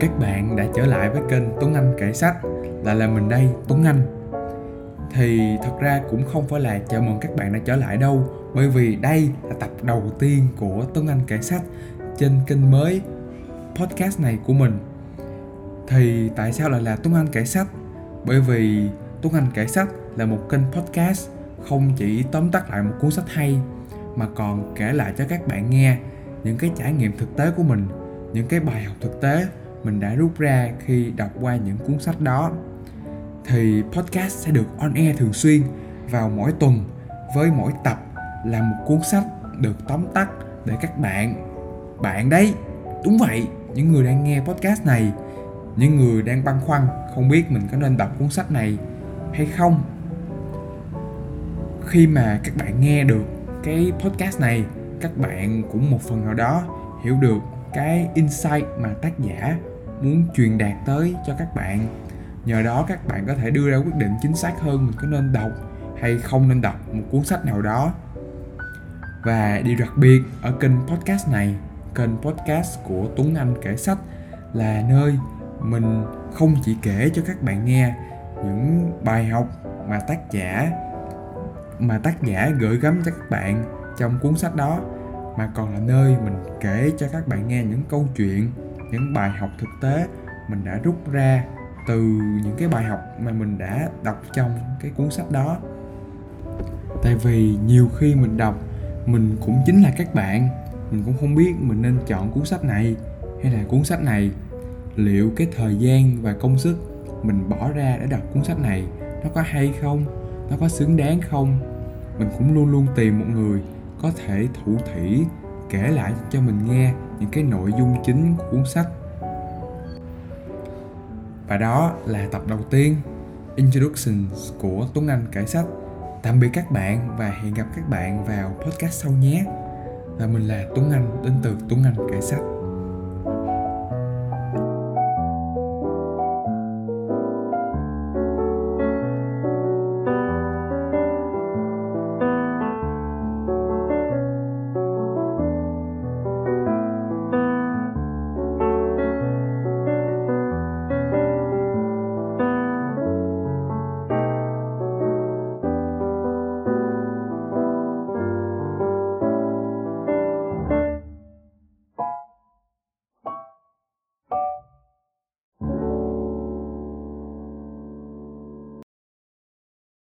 các bạn đã trở lại với kênh túng anh kể sách Lại là mình đây, Tuấn Anh Thì thật ra cũng không phải là chào mừng các bạn đã trở lại đâu Bởi vì đây là tập đầu tiên của Tuấn Anh kể sách Trên kênh mới podcast này của mình Thì tại sao lại là Tuấn Anh kể sách? Bởi vì Tuấn Anh kể sách là một kênh podcast không chỉ tóm tắt lại một cuốn sách hay mà còn kể lại cho các bạn nghe những cái trải nghiệm thực tế của mình những cái bài học thực tế mình đã rút ra khi đọc qua những cuốn sách đó. Thì podcast sẽ được on air thường xuyên vào mỗi tuần với mỗi tập là một cuốn sách được tóm tắt để các bạn bạn đấy. Đúng vậy, những người đang nghe podcast này, những người đang băn khoăn không biết mình có nên đọc cuốn sách này hay không. Khi mà các bạn nghe được cái podcast này, các bạn cũng một phần nào đó hiểu được cái insight mà tác giả muốn truyền đạt tới cho các bạn. Nhờ đó các bạn có thể đưa ra quyết định chính xác hơn mình có nên đọc hay không nên đọc một cuốn sách nào đó. Và điều đặc biệt ở kênh podcast này, kênh podcast của tuấn anh kể sách là nơi mình không chỉ kể cho các bạn nghe những bài học mà tác giả, mà tác giả gửi gắm cho các bạn trong cuốn sách đó mà còn là nơi mình kể cho các bạn nghe những câu chuyện, những bài học thực tế mình đã rút ra từ những cái bài học mà mình đã đọc trong cái cuốn sách đó. Tại vì nhiều khi mình đọc, mình cũng chính là các bạn, mình cũng không biết mình nên chọn cuốn sách này hay là cuốn sách này. Liệu cái thời gian và công sức mình bỏ ra để đọc cuốn sách này nó có hay không, nó có xứng đáng không? Mình cũng luôn luôn tìm một người có thể thủ thỉ, kể lại cho mình nghe những cái nội dung chính của cuốn sách. Và đó là tập đầu tiên Introduction của Tuấn Anh kể sách. Tạm biệt các bạn và hẹn gặp các bạn vào podcast sau nhé. Và mình là Tuấn Anh, đến từ Tuấn Anh kể sách.